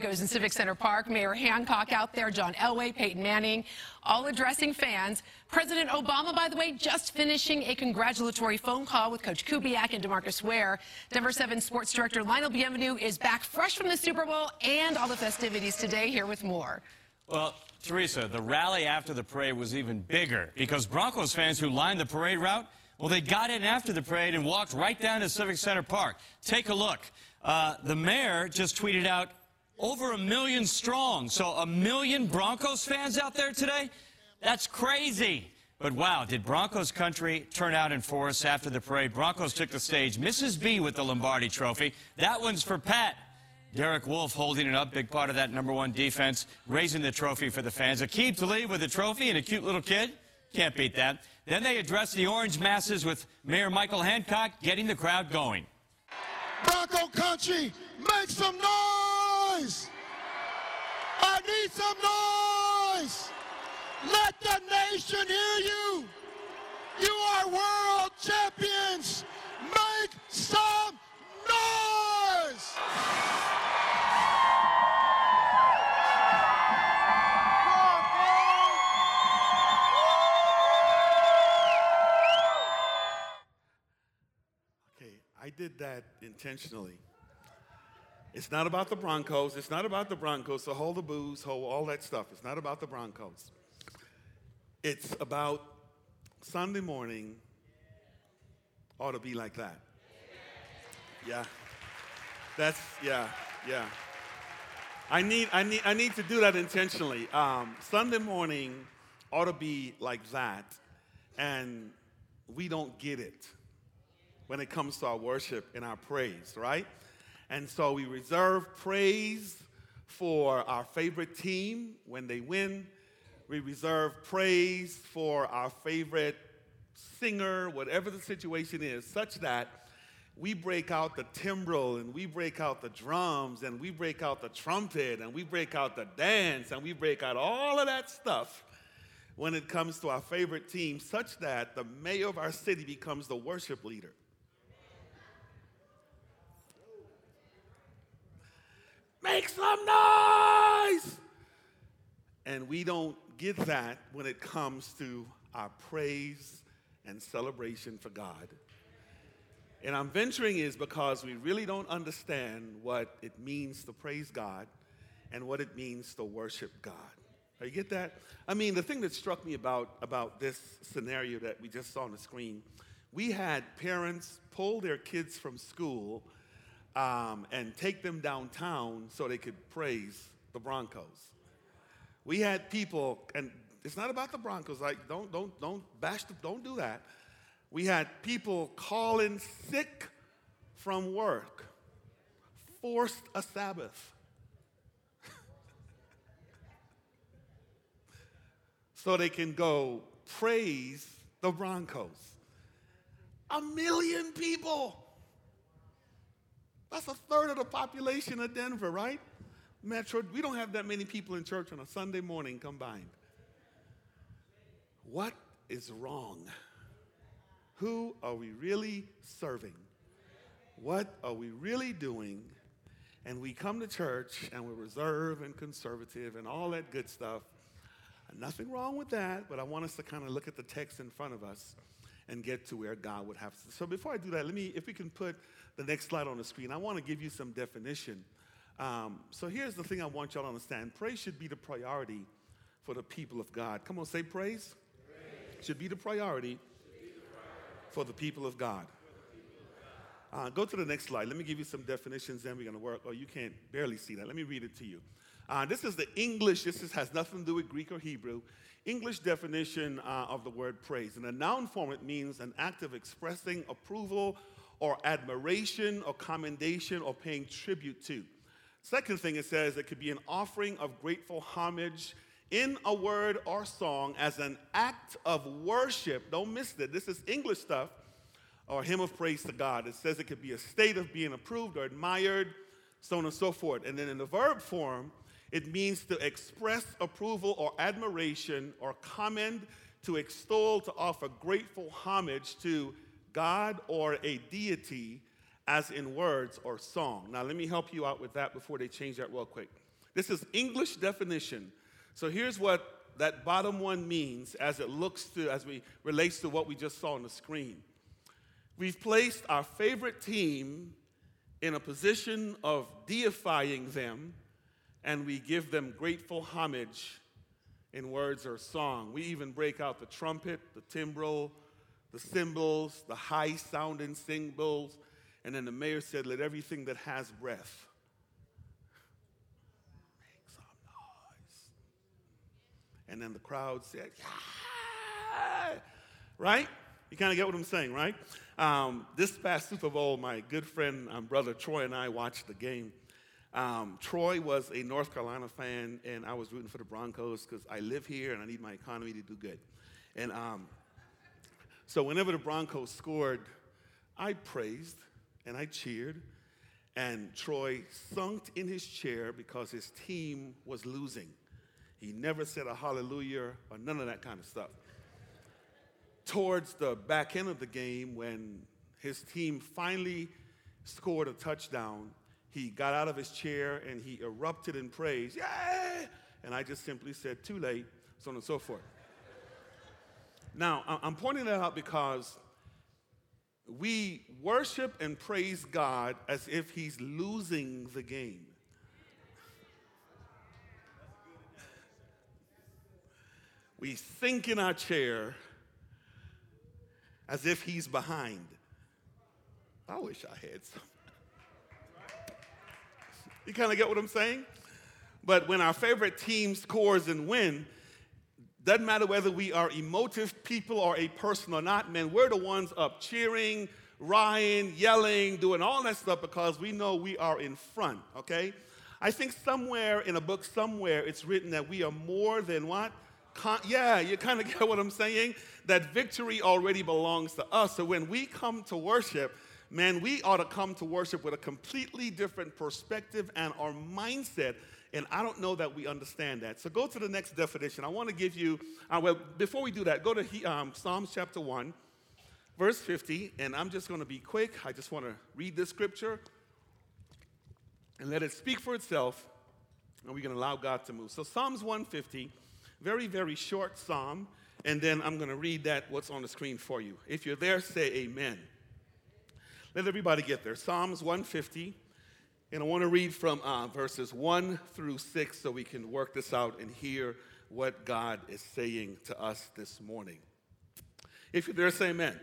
Broncos in Civic Center Park. Mayor Hancock out there, John Elway, Peyton Manning, all addressing fans. President Obama, by the way, just finishing a congratulatory phone call with Coach Kubiak and DeMarcus Ware. Denver 7 Sports Director Lionel Bienvenu is back fresh from the Super Bowl and all the festivities today. Here with more. Well, Teresa, the rally after the parade was even bigger because Broncos fans who lined the parade route, well, they got in after the parade and walked right down to Civic Center Park. Take a look. Uh, the mayor just tweeted out over a million strong. So a million Broncos fans out there today? That's crazy. But wow, did Broncos country turn out in force after the parade? Broncos took the stage. Mrs. B with the Lombardi trophy. That one's for Pat. Derek Wolfe holding it up, big part of that number one defense, raising the trophy for the fans. Aqib Talib with a trophy and a cute little kid. Can't beat that. Then they addressed the orange masses with Mayor Michael Hancock getting the crowd going. Bronco country, make some noise! I need some noise! Let the nation hear you! You are world champions! Make some noise! Okay, I did that intentionally. It's not about the Broncos. It's not about the Broncos. So hold the booze, hold all that stuff. It's not about the Broncos. It's about Sunday morning ought to be like that. Yeah. That's, yeah, yeah. I need, I need, I need to do that intentionally. Um, Sunday morning ought to be like that, and we don't get it when it comes to our worship and our praise, right? And so we reserve praise for our favorite team when they win. We reserve praise for our favorite singer, whatever the situation is, such that we break out the timbrel and we break out the drums and we break out the trumpet and we break out the dance and we break out all of that stuff when it comes to our favorite team, such that the mayor of our city becomes the worship leader. Make some noise! And we don't get that when it comes to our praise and celebration for God. And I'm venturing is because we really don't understand what it means to praise God and what it means to worship God. Are you get that? I mean, the thing that struck me about, about this scenario that we just saw on the screen, we had parents pull their kids from school um, and take them downtown so they could praise the Broncos. We had people, and it's not about the Broncos. Like, don't, don't, don't bash the, don't do that. We had people calling sick from work, forced a Sabbath. so they can go praise the Broncos. A million people. That's a third of the population of Denver, right? Metro, we don't have that many people in church on a Sunday morning combined. What is wrong? Who are we really serving? What are we really doing? And we come to church and we're reserved and conservative and all that good stuff. Nothing wrong with that, but I want us to kind of look at the text in front of us and get to where God would have us. So before I do that, let me, if we can put the next slide on the screen, I want to give you some definition. Um, so here's the thing I want y'all to understand praise should be the priority for the people of God. Come on, say praise. praise. Should be the priority, be the priority for the people of God. Uh, go to the next slide. Let me give you some definitions, then we're going to work. Oh, you can't barely see that. Let me read it to you. Uh, this is the English, this is, has nothing to do with Greek or Hebrew. English definition uh, of the word praise. In a noun form, it means an act of expressing approval or admiration or commendation or paying tribute to. Second thing it says, it could be an offering of grateful homage in a word or song as an act of worship. Don't miss it. This is English stuff or hymn of praise to God. It says it could be a state of being approved or admired, so on and so forth. And then in the verb form, it means to express approval or admiration or commend, to extol, to offer grateful homage to God or a deity as in words or song. Now, let me help you out with that before they change that real quick. This is English definition. So here's what that bottom one means as it looks to, as we relates to what we just saw on the screen. We've placed our favorite team in a position of deifying them, and we give them grateful homage in words or song. We even break out the trumpet, the timbrel, the cymbals, the high sounding cymbals, and then the mayor said, Let everything that has breath make some noise. And then the crowd said, Yeah! Right? You kind of get what I'm saying, right? Um, this past Super Bowl, my good friend, um, brother Troy, and I watched the game. Um, Troy was a North Carolina fan, and I was rooting for the Broncos because I live here and I need my economy to do good. And um, so whenever the Broncos scored, I praised and I cheered, and Troy sunk in his chair because his team was losing. He never said a hallelujah or none of that kind of stuff. Towards the back end of the game, when his team finally scored a touchdown, he got out of his chair and he erupted in praise. Yay! And I just simply said, too late, so on and so forth. Now, I'm pointing that out because we worship and praise God as if He's losing the game. We sink in our chair as if He's behind. I wish I had some. You kind of get what I'm saying? But when our favorite team scores and win, doesn't matter whether we are emotive people or a person or not, man, we're the ones up cheering, rioting, yelling, doing all that stuff because we know we are in front, okay? I think somewhere in a book, somewhere, it's written that we are more than what? Con- yeah, you kind of get what I'm saying? That victory already belongs to us. So when we come to worship, man, we ought to come to worship with a completely different perspective and our mindset and I don't know that we understand that. So go to the next definition. I want to give you, uh, well, before we do that, go to um, Psalms chapter 1, verse 50. And I'm just going to be quick. I just want to read this scripture and let it speak for itself. And we're going to allow God to move. So Psalms 150, very, very short psalm. And then I'm going to read that, what's on the screen for you. If you're there, say amen. Let everybody get there. Psalms 150 and I want to read from uh, verses 1 through 6 so we can work this out and hear what God is saying to us this morning. If you're there, say amen.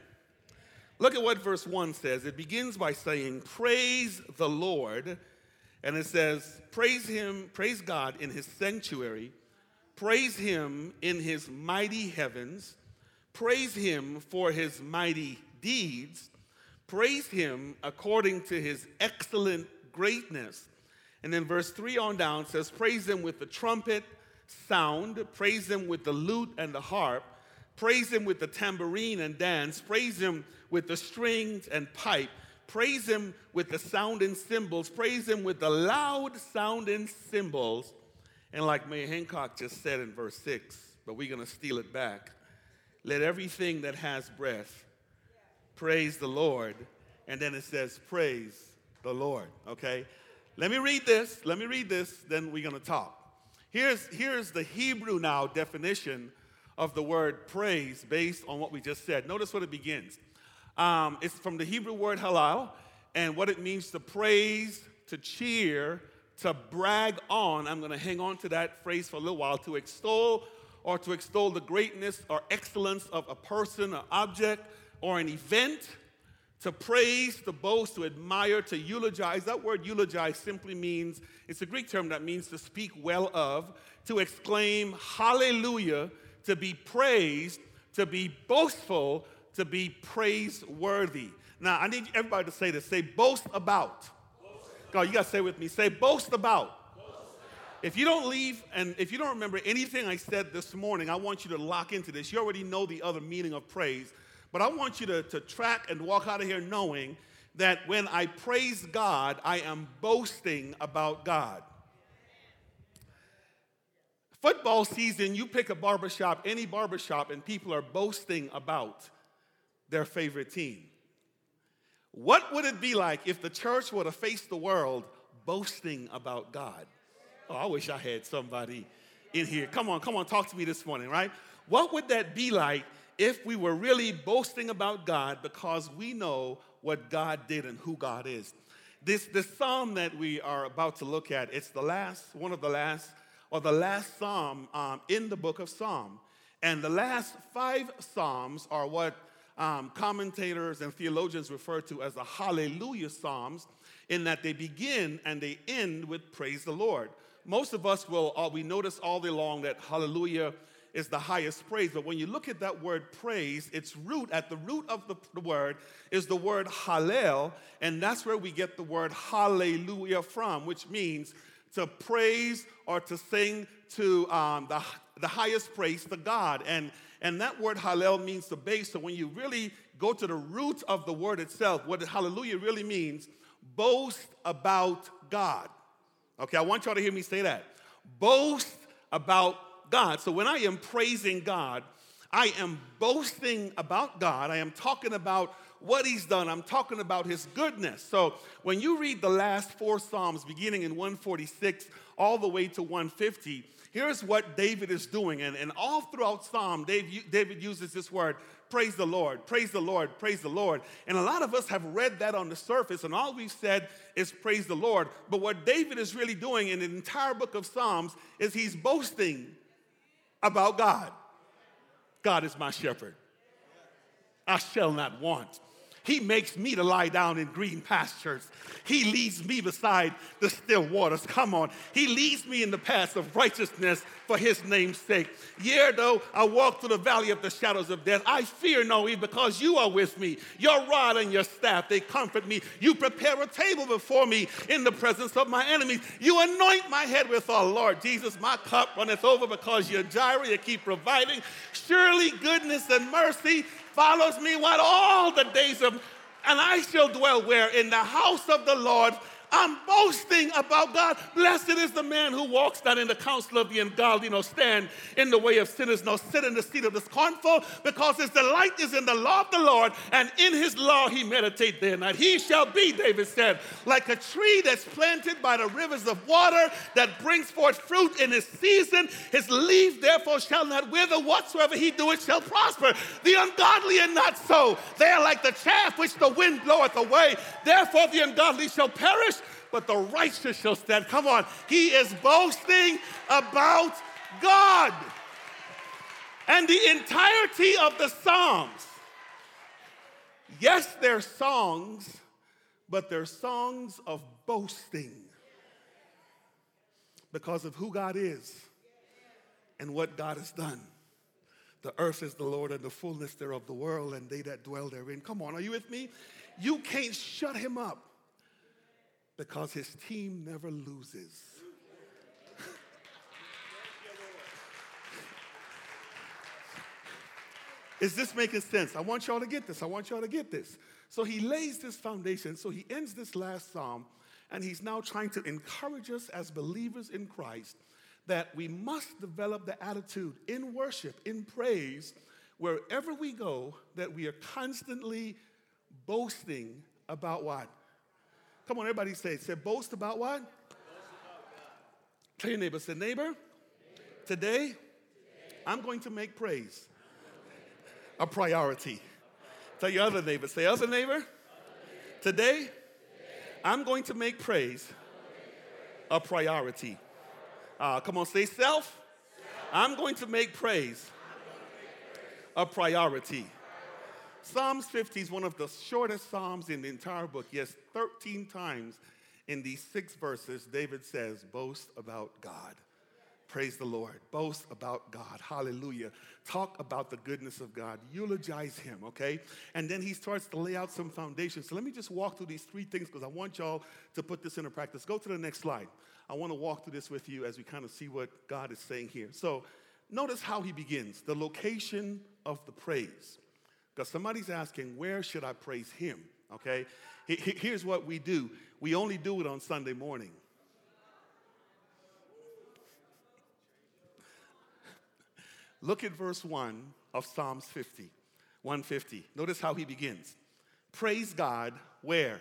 Look at what verse 1 says. It begins by saying, Praise the Lord. And it says, Praise Him, praise God in His sanctuary, praise Him in His mighty heavens, praise Him for His mighty deeds, praise Him according to His excellent greatness. And then verse 3 on down says, Praise him with the trumpet sound, praise him with the lute and the harp, praise him with the tambourine and dance, praise him with the strings and pipe, praise him with the sounding cymbals, praise him with the loud sounding cymbals. And like Mayor Hancock just said in verse 6, but we're going to steal it back. Let everything that has breath praise the Lord. And then it says, Praise the Lord, okay? Let me read this. Let me read this, then we're going to talk. Here's, here's the Hebrew now definition of the word praise based on what we just said. Notice what it begins. Um, it's from the Hebrew word halal, and what it means to praise, to cheer, to brag on. I'm going to hang on to that phrase for a little while to extol or to extol the greatness or excellence of a person, an object, or an event to praise, to boast, to admire, to eulogize. That word eulogize simply means, it's a Greek term that means to speak well of, to exclaim hallelujah, to be praised, to be boastful, to be praiseworthy. Now, I need everybody to say this. Say boast about. God, you got to say with me. Say boast about. If you don't leave and if you don't remember anything I said this morning, I want you to lock into this. You already know the other meaning of praise. But I want you to, to track and walk out of here knowing that when I praise God, I am boasting about God. Football season, you pick a barbershop, any barbershop, and people are boasting about their favorite team. What would it be like if the church were to face the world boasting about God? Oh, I wish I had somebody in here. Come on, come on, talk to me this morning, right? What would that be like if we were really boasting about God because we know what God did and who God is? This, this psalm that we are about to look at, it's the last, one of the last, or the last psalm um, in the book of Psalm. And the last five psalms are what um, commentators and theologians refer to as the hallelujah psalms, in that they begin and they end with praise the Lord. Most of us will, uh, we notice all day long that hallelujah is the highest praise. But when you look at that word praise, its root, at the root of the, word, is the word hallel, and that's where we get the word hallelujah from, which means to praise or to sing to um, the, the highest praise to God. And, and that word hallel means to base. So when you really go to the root of the word itself, what hallelujah really means, boast about God. Okay, I want y'all to hear me say that. Boast about God. So when I am praising God, I am boasting about God. I am talking about what he's done. I'm talking about his goodness. So when you read the last four Psalms, beginning in 146 all the way to 150, here's what David is doing. And, and all throughout Psalm, David, David uses this word praise the Lord, praise the Lord, praise the Lord. And a lot of us have read that on the surface, and all we've said is praise the Lord. But what David is really doing in the entire book of Psalms is he's boasting about God. God is my shepherd. I shall not want. He makes me to lie down in green pastures. He leads me beside the still waters. Come on. He leads me in the paths of righteousness for his name's sake. Yea, though I walk through the valley of the shadows of death, I fear no evil because you are with me. Your rod and your staff, they comfort me. You prepare a table before me in the presence of my enemies. You anoint my head with oil, Lord Jesus. My cup runneth over because you're Jireh. You keep providing. Surely goodness and mercy follows me what all the days of and I shall dwell where? In the house of the Lord I'm boasting about God. Blessed is the man who walks not in the counsel of the ungodly, nor stand in the way of sinners, nor sit in the seat of the scornful, because his delight is in the law of the Lord, and in his law he meditate day and. He shall be, David said, like a tree that's planted by the rivers of water that brings forth fruit in his season. His leaf therefore shall not wither, whatsoever he doeth shall prosper. The ungodly are not so. They are like the chaff which the wind bloweth away. Therefore the ungodly shall perish but the righteous shall stand. Come on. He is boasting about God. And the entirety of the Psalms, yes, they're songs, but they're songs of boasting because of who God is and what God has done. The earth is the Lord and the fullness thereof, the world and they that dwell therein. Come on, are you with me? You can't shut him up because his team never loses. Is this making sense? I want y'all to get this. I want y'all to get this. So he lays this foundation. So he ends this last psalm, and he's now trying to encourage us as believers in Christ that we must develop the attitude in worship, in praise, wherever we go, that we are constantly boasting about what? Come on, everybody say, say boast about what? Tell your neighbor, say neighbor. Today, I'm going to make praise a priority. Tell your other neighbor, say other neighbor, neighbor. Today, today, I'm going to make praise a priority. Uh, come on, say self. I'm going to make praise a priority. Psalms 50 is one of the shortest Psalms in the entire book. Yes, 13 times in these six verses, David says, Boast about God. Praise the Lord. Boast about God. Hallelujah. Talk about the goodness of God. Eulogize Him, okay? And then he starts to lay out some foundations. So let me just walk through these three things because I want y'all to put this into practice. Go to the next slide. I want to walk through this with you as we kind of see what God is saying here. So notice how he begins the location of the praise. Because somebody's asking, where should I praise him? Okay? Here's what we do we only do it on Sunday morning. Look at verse 1 of Psalms 50, 150. Notice how he begins. Praise God where?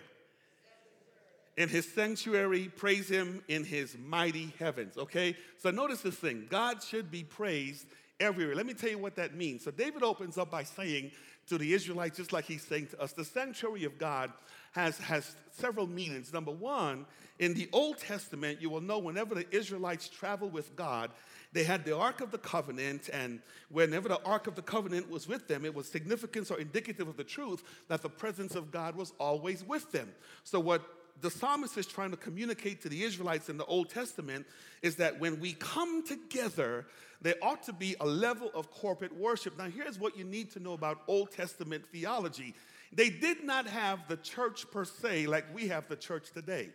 In his sanctuary, praise him in his mighty heavens, okay? So notice this thing God should be praised everywhere. Let me tell you what that means. So David opens up by saying to the Israelites, just like he's saying to us, the sanctuary of God has, has several meanings. Number one, in the Old Testament, you will know whenever the Israelites traveled with God, they had the Ark of the Covenant, and whenever the Ark of the Covenant was with them, it was significance or indicative of the truth that the presence of God was always with them. So, what the psalmist is trying to communicate to the Israelites in the Old Testament is that when we come together, there ought to be a level of corporate worship. Now, here's what you need to know about Old Testament theology they did not have the church per se like we have the church today.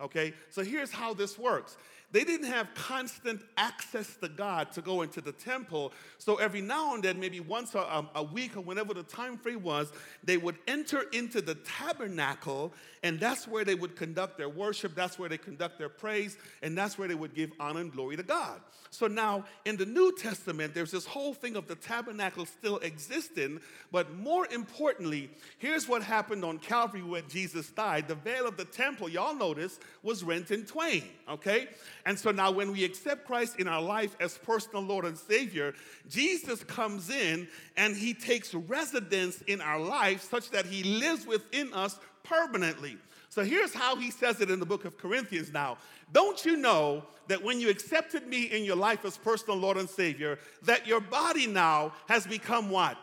Okay, so here's how this works they didn't have constant access to God to go into the temple. So every now and then, maybe once a, a, week or whenever the time frame was, they would enter into the tabernacle, and that's where they would conduct their worship, that's where they conduct their praise, and that's where they would give honor and glory to God. So now in the New Testament, there's this whole thing of the tabernacle still existing, but more importantly, here's what happened on Calvary when Jesus died. The veil of the temple, y'all notice, was rent in twain, okay? And so now, when we accept Christ in our life as personal Lord and Savior, Jesus comes in and he takes residence in our life such that he lives within us permanently. So here's how he says it in the book of Corinthians now. Don't you know that when you accepted me in your life as personal Lord and Savior, that your body now has become what?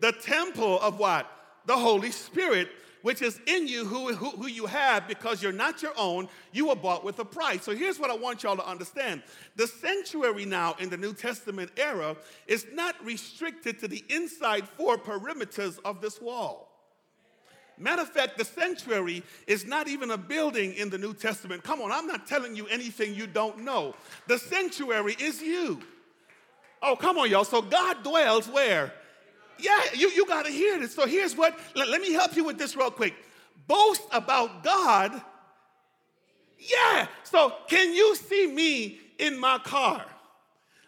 The temple of what? The Holy Spirit which is in you, who, who, who you have, because you're not your own, you were bought with a price. So here's what I want y'all to understand the sanctuary now in the New Testament era is not restricted to the inside four perimeters of this wall. Matter of fact, the sanctuary is not even a building in the New Testament. Come on, I'm not telling you anything you don't know. The sanctuary is you. Oh, come on, y'all. So God dwells where? Yeah, you, you got to hear this. So here's what, let, let me help you with this real quick. Boast about God. Yeah. So can you see me in my car?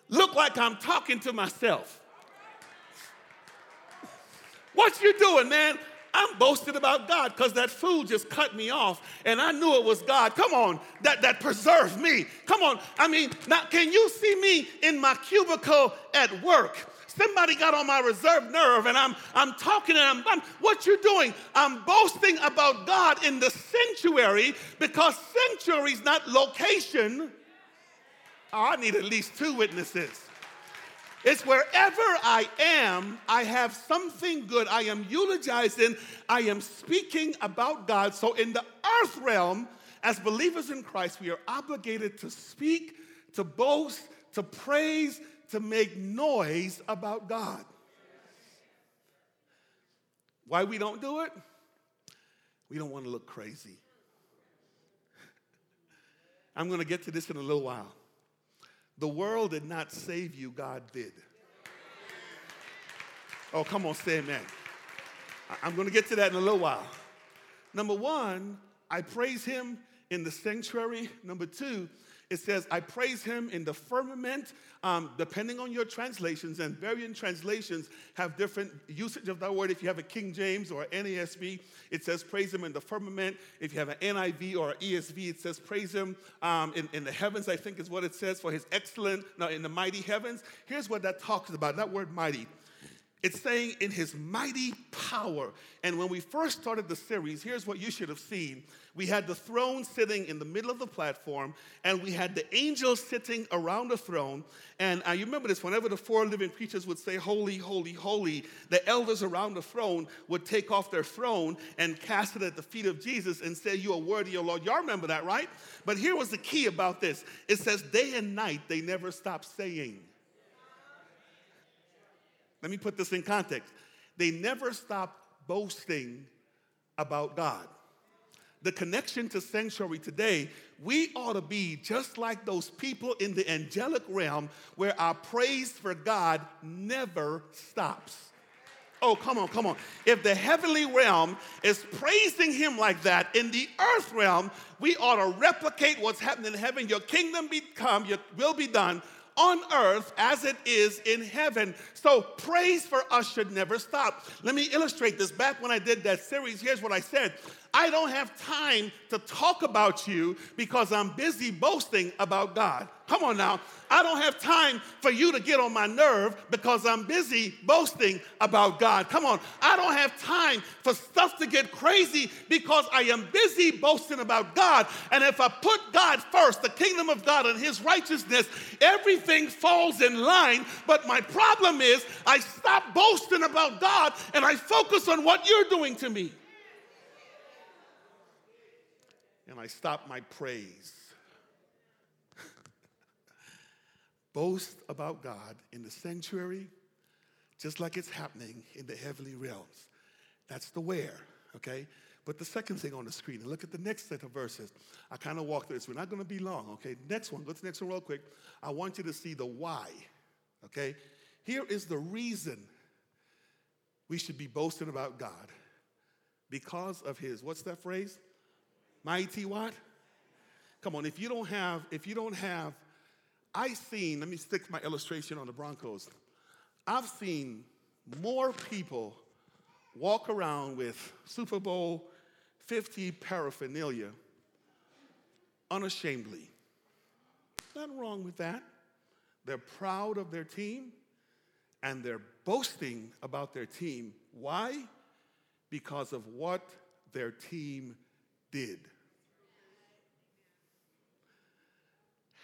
Look like I'm talking to myself. What you doing, man? I'm boasting about God because that food just cut me off and I knew it was God. Come on, that, that preserved me. Come on. I mean, now can you see me in my cubicle at work? Somebody got on my reserve nerve and I'm, I'm talking and I'm, I'm, what you're doing? I'm boasting about God in the sanctuary because sanctuary is not location. Oh, I need at least two witnesses. It's wherever I am, I have something good. I am eulogizing, I am speaking about God. So in the earth realm, as believers in Christ, we are obligated to speak, to boast, to praise, to make noise about God. Why we don't do it? We don't want to look crazy. I'm going to get to this in a little while. The world did not save you, God did. Oh, come on, say amen. I'm going to get to that in a little while. Number one, I praise him in the sanctuary. Number two, it says, I praise him in the firmament. Um, depending on your translations, and variant translations have different usage of that word. If you have a King James or NASB, it says praise him in the firmament. If you have an NIV or ESV, it says praise him um, in, in the heavens, I think is what it says, for his excellent, no, in the mighty heavens. Here's what that talks about that word mighty. It's saying in his mighty power. And when we first started the series, here's what you should have seen. We had the throne sitting in the middle of the platform, and we had the angels sitting around the throne. And you remember this whenever the four living creatures would say, Holy, holy, holy, the elders around the throne would take off their throne and cast it at the feet of Jesus and say, You are worthy, O Lord. Y'all remember that, right? But here was the key about this it says, Day and night they never stop saying. Let me put this in context. They never stopped boasting about God. The connection to sanctuary today, we ought to be just like those people in the angelic realm where our praise for God never stops. Oh, come on, come on. If the heavenly realm is praising him like that, in the earth realm, we ought to replicate what's happening in heaven. Your kingdom be come, your will be done on earth as it is in heaven. So praise for us should never stop. Let me illustrate this. Back when I did that series, here's what I said. I don't have time to talk about you because I'm busy boasting about God. Come on now. I don't have time for you to get on my nerve because I'm busy boasting about God. Come on. I don't have time for stuff to get crazy because I am busy boasting about God. And if I put God first, the kingdom of God and his righteousness, everything falls in line. But my problem is I stop boasting about God and I focus on what you're doing to me and I stop my praise. Boast about God in the sanctuary, just like it's happening in the heavenly realms. That's the where, okay? But the second thing on the screen, and look at the next set of verses. I kind of walk through this. We're not going to be long, okay? Next one, go to the next one real quick. I want you to see the why, okay? Here is the reason we should be boasting about God because of his, what's that phrase? Mighty what? Come on, if you don't have, if you don't have, I've seen, let me stick my illustration on the Broncos. I've seen more people walk around with Super Bowl 50 paraphernalia unashamedly. Nothing wrong with that. They're proud of their team and they're boasting about their team. Why? Because of what their team did.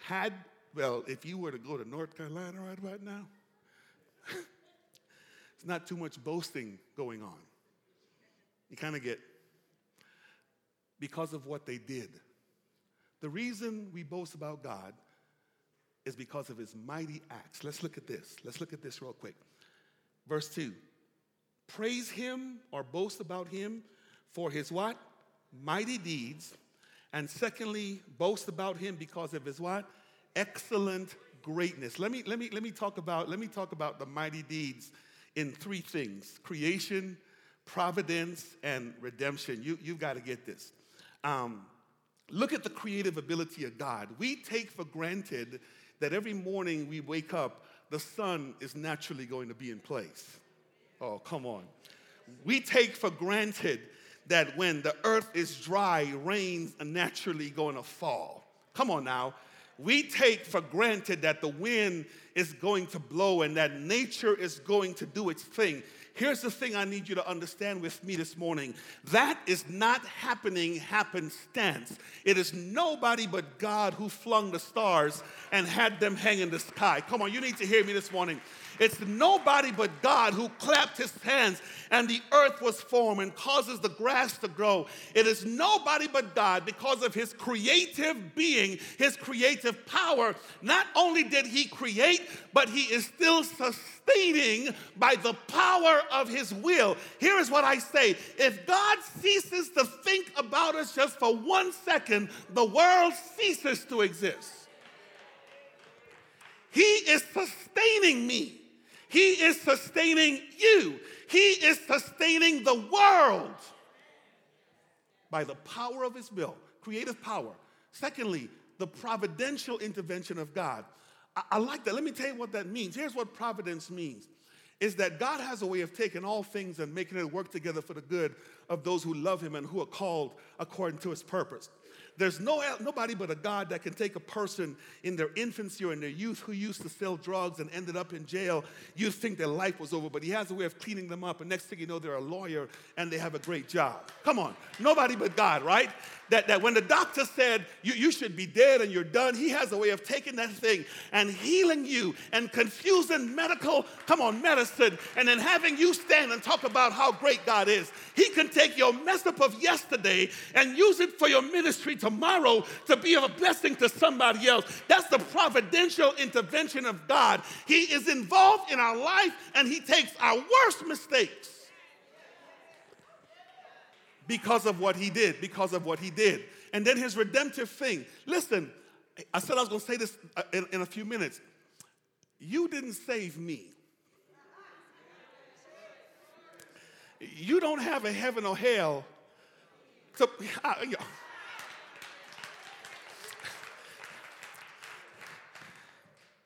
had, well, if you were to go to North Carolina right about now, it's not too much boasting going on. You kind of get, because of what they did. The reason we boast about God is because of his mighty acts. Let's look at this. Let's look at this real quick. Verse 2 Praise him or boast about him for his what? Mighty deeds and secondly, boast about him because of his what? Excellent greatness. Let me, let me, let me, talk, about, let me talk about the mighty deeds in three things creation, providence, and redemption. You, you've got to get this. Um, look at the creative ability of God. We take for granted that every morning we wake up, the sun is naturally going to be in place. Oh, come on. We take for granted that when the earth is dry, rain's are naturally going to fall. Come on now. We take for granted that the wind is going to blow and that nature is going to do its thing. Here's the thing I need you to understand with me this morning that is not happening happenstance. It is nobody but God who flung the stars and had them hang in the sky. Come on, you need to hear me this morning. It's nobody but God who clapped his hands and the earth was formed and causes the grass to grow. It is nobody but God because of his creative being, his creative power. Not only did he create, but he is still sustaining by the power of his will. Here is what I say if God ceases to think about us just for one second, the world ceases to exist. He is sustaining me. He is sustaining you. He is sustaining the world by the power of His will, creative power. Secondly, the providential intervention of God. I, like that. Let me tell you what that means. Here's what providence means is that God has a way of taking all things and making it work together for the good of those who love Him and who are called according to His purpose. There's no, nobody but a God that can take a person in their infancy or in their youth who used to sell drugs and ended up in jail. You'd think their life was over, but He has a way of cleaning them up. And next thing you know, they're a lawyer and they have a great job. Come on, nobody but God, right? That, that when the doctor said you, you should be dead and you're done, He has a way of taking that thing and healing you and confusing medical, come on, medicine, and then having you stand and talk about how great God is. He can take your mess up of yesterday and use it for your ministry tomorrow to be a blessing to somebody else. That's the providential intervention of God. He is involved in our life and He takes our worst mistakes because of what He did, because of what He did. And then His redemptive thing. Listen, I said I was going to say this uh, in, in a few minutes. You didn't save me. You don't have a heaven or hell to,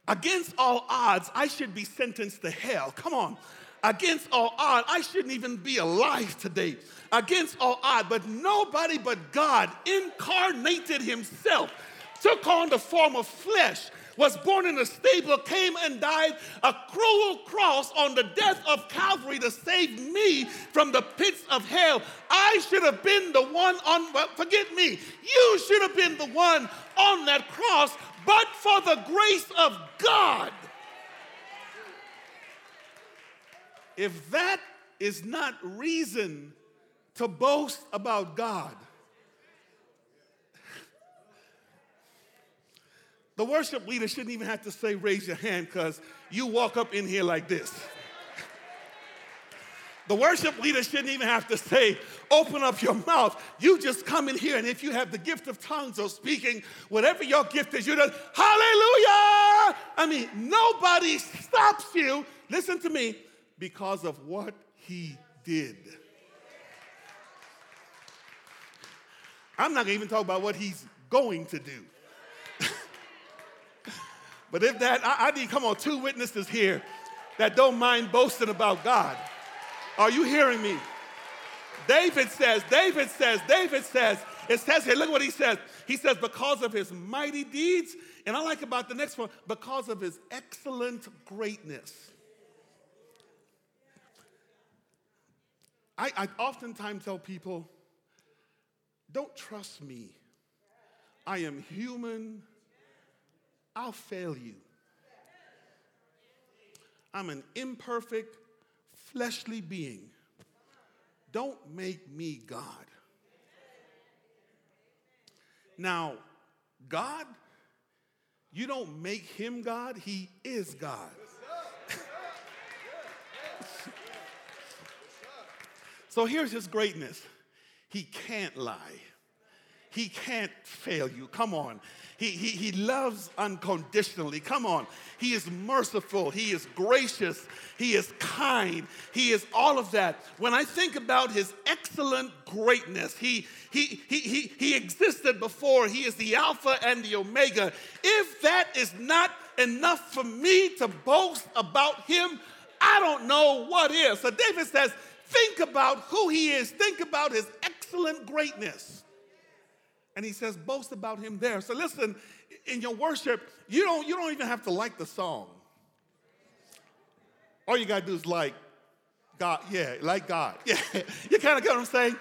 Against all odds, I should be sentenced to hell. Come on. Against all odds, I shouldn't even be alive today. Against all odds, but nobody but God incarnated himself, took on the form of flesh, was born in a stable, came and died a cruel cross on the death of Calvary to save me from the pits of hell. I should have been the one on, well, forget me, you should have been the one on that cross, but for the grace of God. If that is not reason to boast about God, The worship leader shouldn't even have to say, raise your hand, because you walk up in here like this. The worship leader shouldn't even have to say, open up your mouth. You just come in here, and if you have the gift of tongues or speaking, whatever your gift is, you just, hallelujah! I mean, nobody stops you, listen to me, because of what he did. I'm not gonna even talk about what he's going to do. But if that, I, I need, come on, two witnesses here that don't mind boasting about God. Are you hearing me? David says, David says, David says, it says here, look what he says. He says, because of his mighty deeds, and I like about the next one, because of his excellent greatness. I, I oftentimes tell people, don't trust me. I am human I'll fail you. I'm an imperfect, fleshly being. Don't make me God. Now, God, you don't make him God, he is God. so here's his greatness he can't lie, he can't fail you. Come on. He, he, he loves unconditionally. Come on. He is merciful. He is gracious. He is kind. He is all of that. When I think about his excellent greatness, he, he, he, he, he existed before. He is the Alpha and the Omega. If that is not enough for me to boast about him, I don't know what is. So David says, think about who he is, think about his excellent greatness. And he says, boast about him there. So listen, in your worship, you don't, you don't even have to like the song. All you gotta do is like God, yeah, like God. Yeah. you kind of get what I'm saying?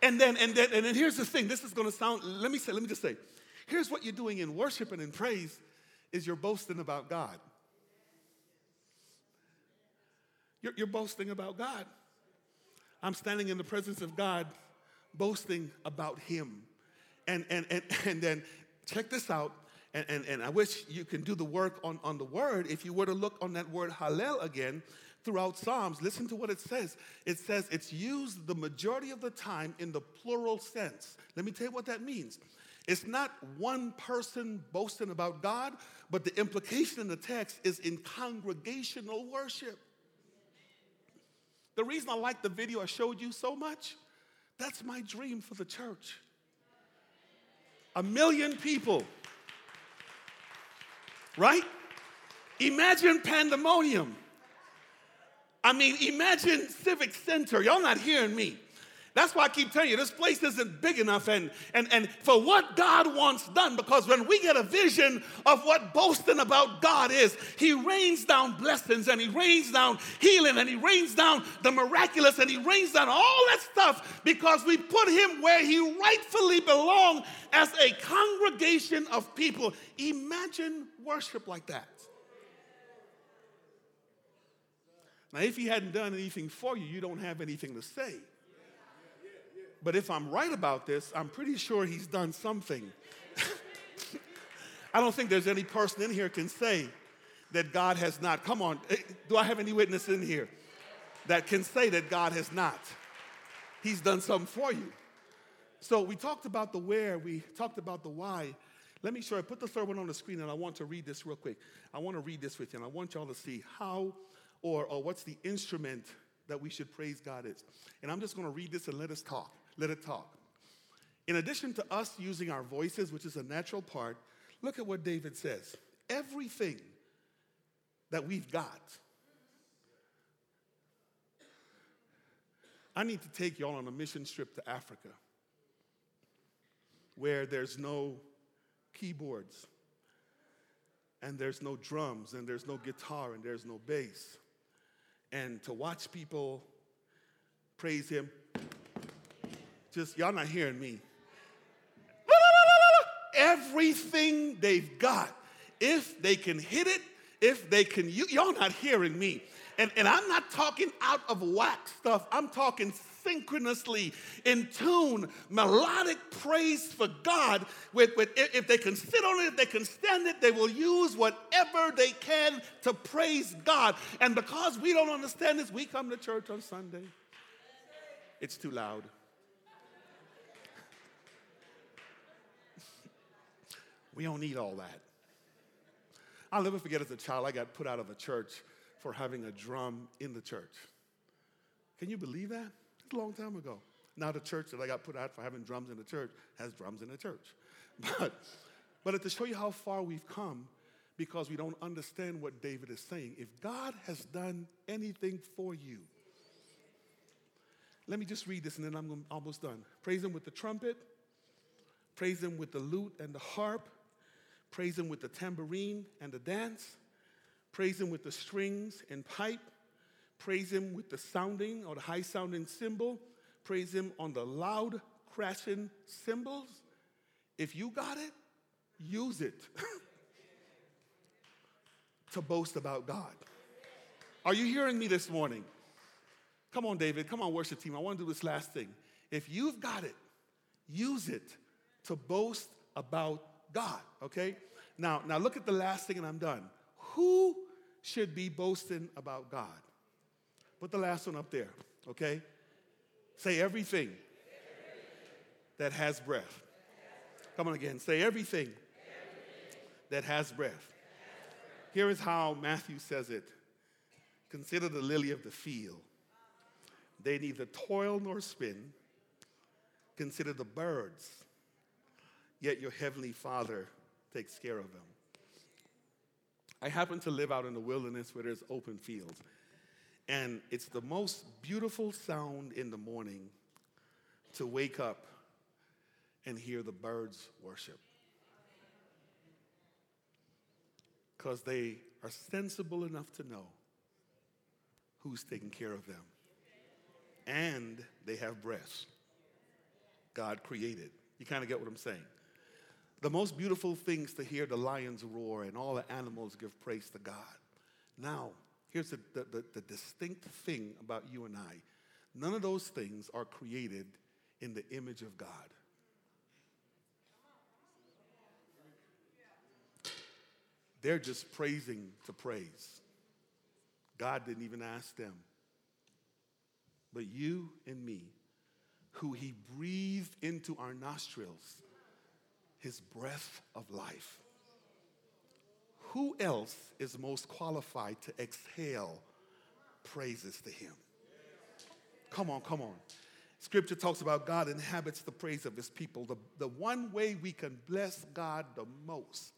And then, and then, and then here's the thing. This is gonna sound, let me say, let me just say, here's what you're doing in worship and in praise is you're boasting about God. You're, you're boasting about God. I'm standing in the presence of God, boasting about Him. And, and, and, and then check this out. And, and, and I wish you can do the work on, on the word. If you were to look on that word hallel again throughout Psalms, listen to what it says. It says it's used the majority of the time in the plural sense. Let me tell you what that means. It's not one person boasting about God, but the implication in the text is in congregational worship. The reason I like the video I showed you so much, that's my dream for the church a million people. Right? Imagine pandemonium. I mean, imagine Civic Center. Y'all not hearing me. That's why I keep telling you, this place isn't big enough and, and, and for what God wants done, because when we get a vision of what boasting about God is, He rains down blessings and He rains down healing and He rains down the miraculous and He rains down all that stuff because we put Him where He rightfully belongs as a congregation of people. Imagine worship like that. Now, if He hadn't done anything for you, you don't have anything to say. But if I'm right about this, I'm pretty sure he's done something. I don't think there's any person in here can say that God has not. Come on, eh, do I have any witness in here that can say that God has not? He's done something for you. So we talked about the where, we talked about the why. Let me show you. Put the third one on the screen, and I want to read this real quick. I want to read this with you, and I want y'all to see how or, or what's the instrument that we should praise God is. And I'm just going to read this and let us talk. Let it talk. In addition to us using our voices, which is a natural part, look at what David says. Everything that we've got. I need to take y'all on a mission trip to Africa where there's no keyboards and there's no drums and there's no guitar and there's no bass. And to watch people praise Him, just y'all not hearing me. Everything they've got, if they can hit it, if they can, you, y'all not hearing me. And, and I'm not talking out of whack stuff. I'm talking synchronously in tune, melodic praise for God. With, with, if they can sit on it, if they can stand it, they will use whatever they can to praise God. And because we don't understand this, we come to church on Sunday. It's too loud. We don't need all that. I'll never forget as a child, I got put out of a church for having a drum in the church. Can you believe that? It's a long time ago. Now the church that I got put out for having drums in the church has drums in the church. But, but to show you how far we've come, because we don't understand what David is saying. If God has done anything for you, let me just read this and then I'm almost done. Praise Him with the trumpet, praise Him with the lute and the harp, praise Him with the tambourine and the dance, praise Him with the strings and pipe, praise Him with the sounding or the high sounding cymbal, praise Him on the loud crashing cymbals. If you got it, use it to boast about God. Are you hearing me this morning? Come on, David. Come on, worship team. I want to do this last thing. If you've got it, use it to boast about God, okay? Now, now look at the last thing and I'm done. Who should be boasting about God? Put the last one up there, okay? Say everything that has breath. Come on again. Say everything that has breath. Here is how Matthew says it Consider the lily of the field. They neither toil nor spin. Consider the birds, yet your heavenly Father takes care of them. I happen to live out in the wilderness where there's open fields. And it's the most beautiful sound in the morning to wake up and hear the birds worship. Because they are sensible enough to know who's taking care of them. And they have breath. God created. You kind of get what I'm saying. The most beautiful things to hear the lions roar and all the animals give praise to God. Now, here's the, the, the, the distinct thing about you and I none of those things are created in the image of God. They're just praising to praise. God didn't even ask them. But you and me, who He breathed into our nostrils, his breath of life. Who else is most qualified to exhale praises to him? Come on, come on. Scripture talks about God inhabits the praise of his people. The, the one way we can bless God the most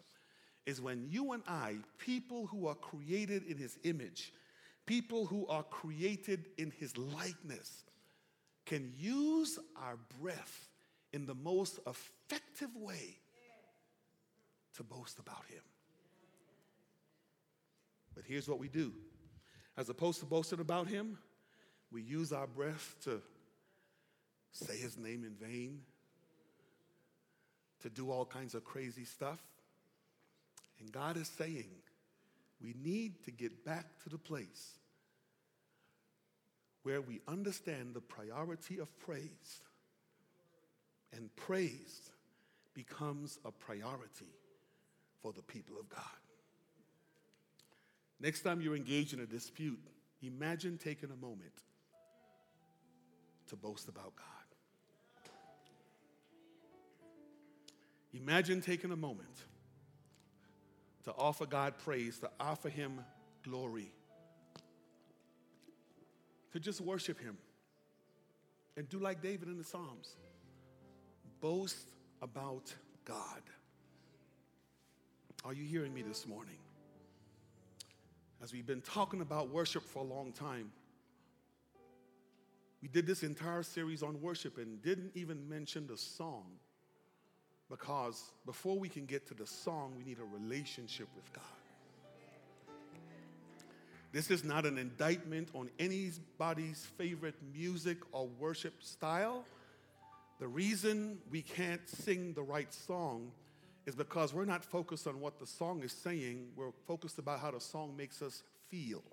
is when you and I, people who are created in his image, people who are created in his likeness, can use our breath in the most effective way to boast about him. But here's what we do as opposed to boasting about him, we use our breath to say his name in vain, to do all kinds of crazy stuff. And God is saying, we need to get back to the place where we understand the priority of praise and praise becomes a priority for the people of God. Next time you're engaged in a dispute, imagine taking a moment to boast about God. Imagine taking a moment to offer God praise, to offer Him glory, to just worship Him and do like David in the Psalms boast about God. Are you hearing me this morning? as we've been talking about worship for a long time, we did this entire series on worship and didn't even mention the song because before we can get to the song, we need a relationship with God. This is not an indictment on anybody's favorite music or worship style. The reason we can't sing the right song is because we're not focused on what the song is saying, we're focused about how the song makes us feel.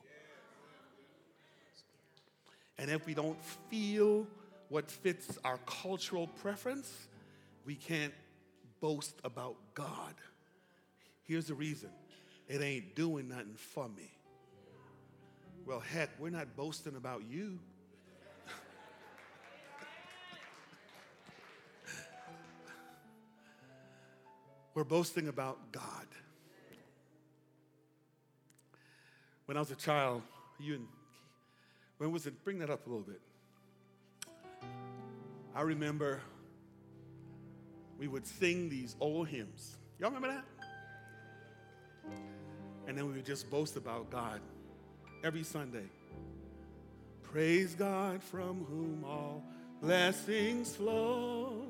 And if we don't feel what fits our cultural preference, we can't boast about God. Here's the reason it ain't doing nothing for me. Well, heck, we're not boasting about you. We're boasting about God. When I was a child, you and when was it? Bring that up a little bit. I remember we would sing these old hymns. Y'all remember that? And then we would just boast about God every Sunday. Praise God from whom all blessings flow.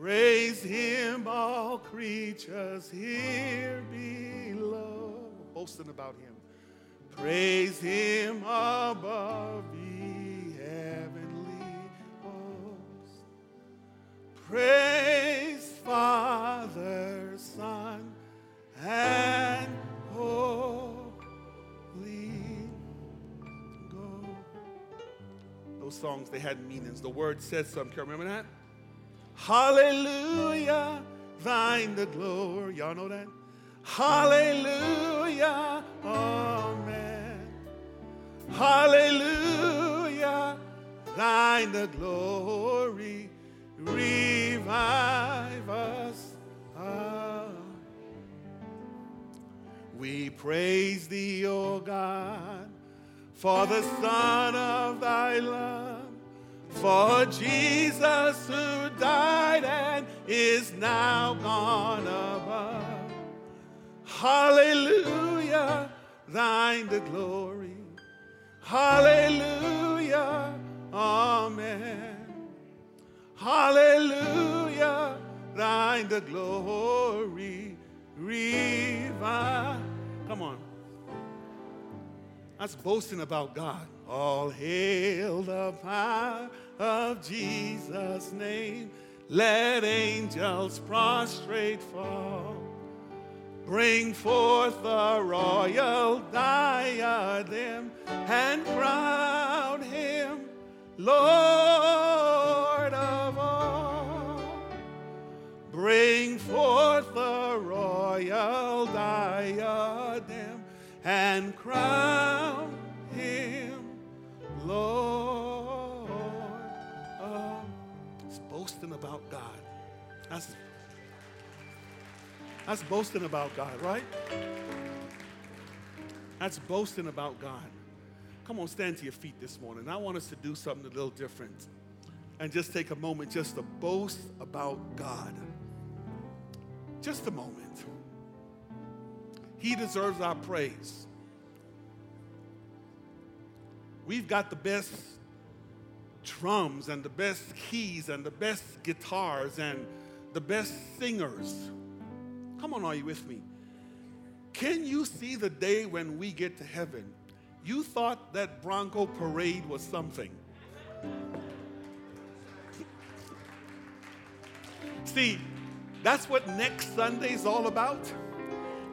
Praise Him, all creatures here below. Boasting about Him. Praise Him above the heavenly host. Praise Father, Son, and Holy Ghost. those songs, they had meanings. The word said something. Can you remember that? Hallelujah, thine the glory. Y'all know that? Hallelujah, amen. Hallelujah, thine the glory. Revive us. Ah. We praise thee, O God for the Son of thy love, for Jesus who died and is now gone above. Hallelujah, thine the glory. Hallelujah, amen. Hallelujah, thine the glory. Revive. Come on. That's boasting about God. All hail the power of Jesus' name. Let angels prostrate fall. Bring forth the royal diadem and crown him Lord of all. Bring forth the royal diadem and crown him Lord. Oh, it's boasting about God. That's, that's boasting about God, right? That's boasting about God. Come on, stand to your feet this morning. I want us to do something a little different and just take a moment just to boast about God. Just a moment. He deserves our praise. We've got the best drums and the best keys and the best guitars and the best singers. Come on, are you with me? Can you see the day when we get to heaven? You thought that Bronco parade was something. See, that's what next Sunday's all about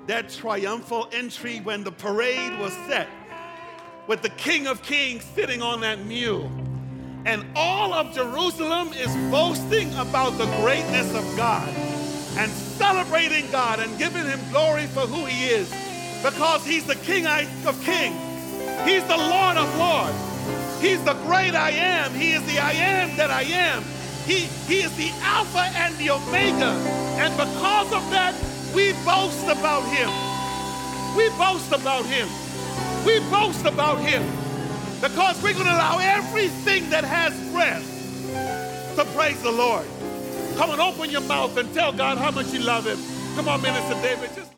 that triumphal entry when the parade was set with the King of Kings sitting on that mule. And all of Jerusalem is boasting about the greatness of God and celebrating God and giving him glory for who he is because he's the King of Kings. He's the Lord of Lords. He's the great I am. He is the I am that I am. He, he is the Alpha and the Omega. And because of that, we boast about him. We boast about him. We boast about him because we're going to allow everything that has breath to praise the Lord. Come on, open your mouth and tell God how much you love him. Come on, Minister David.